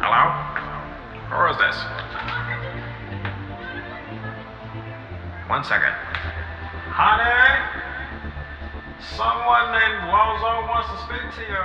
Hello? Who is this? One second. Honey? Someone named Lozo wants to speak to you.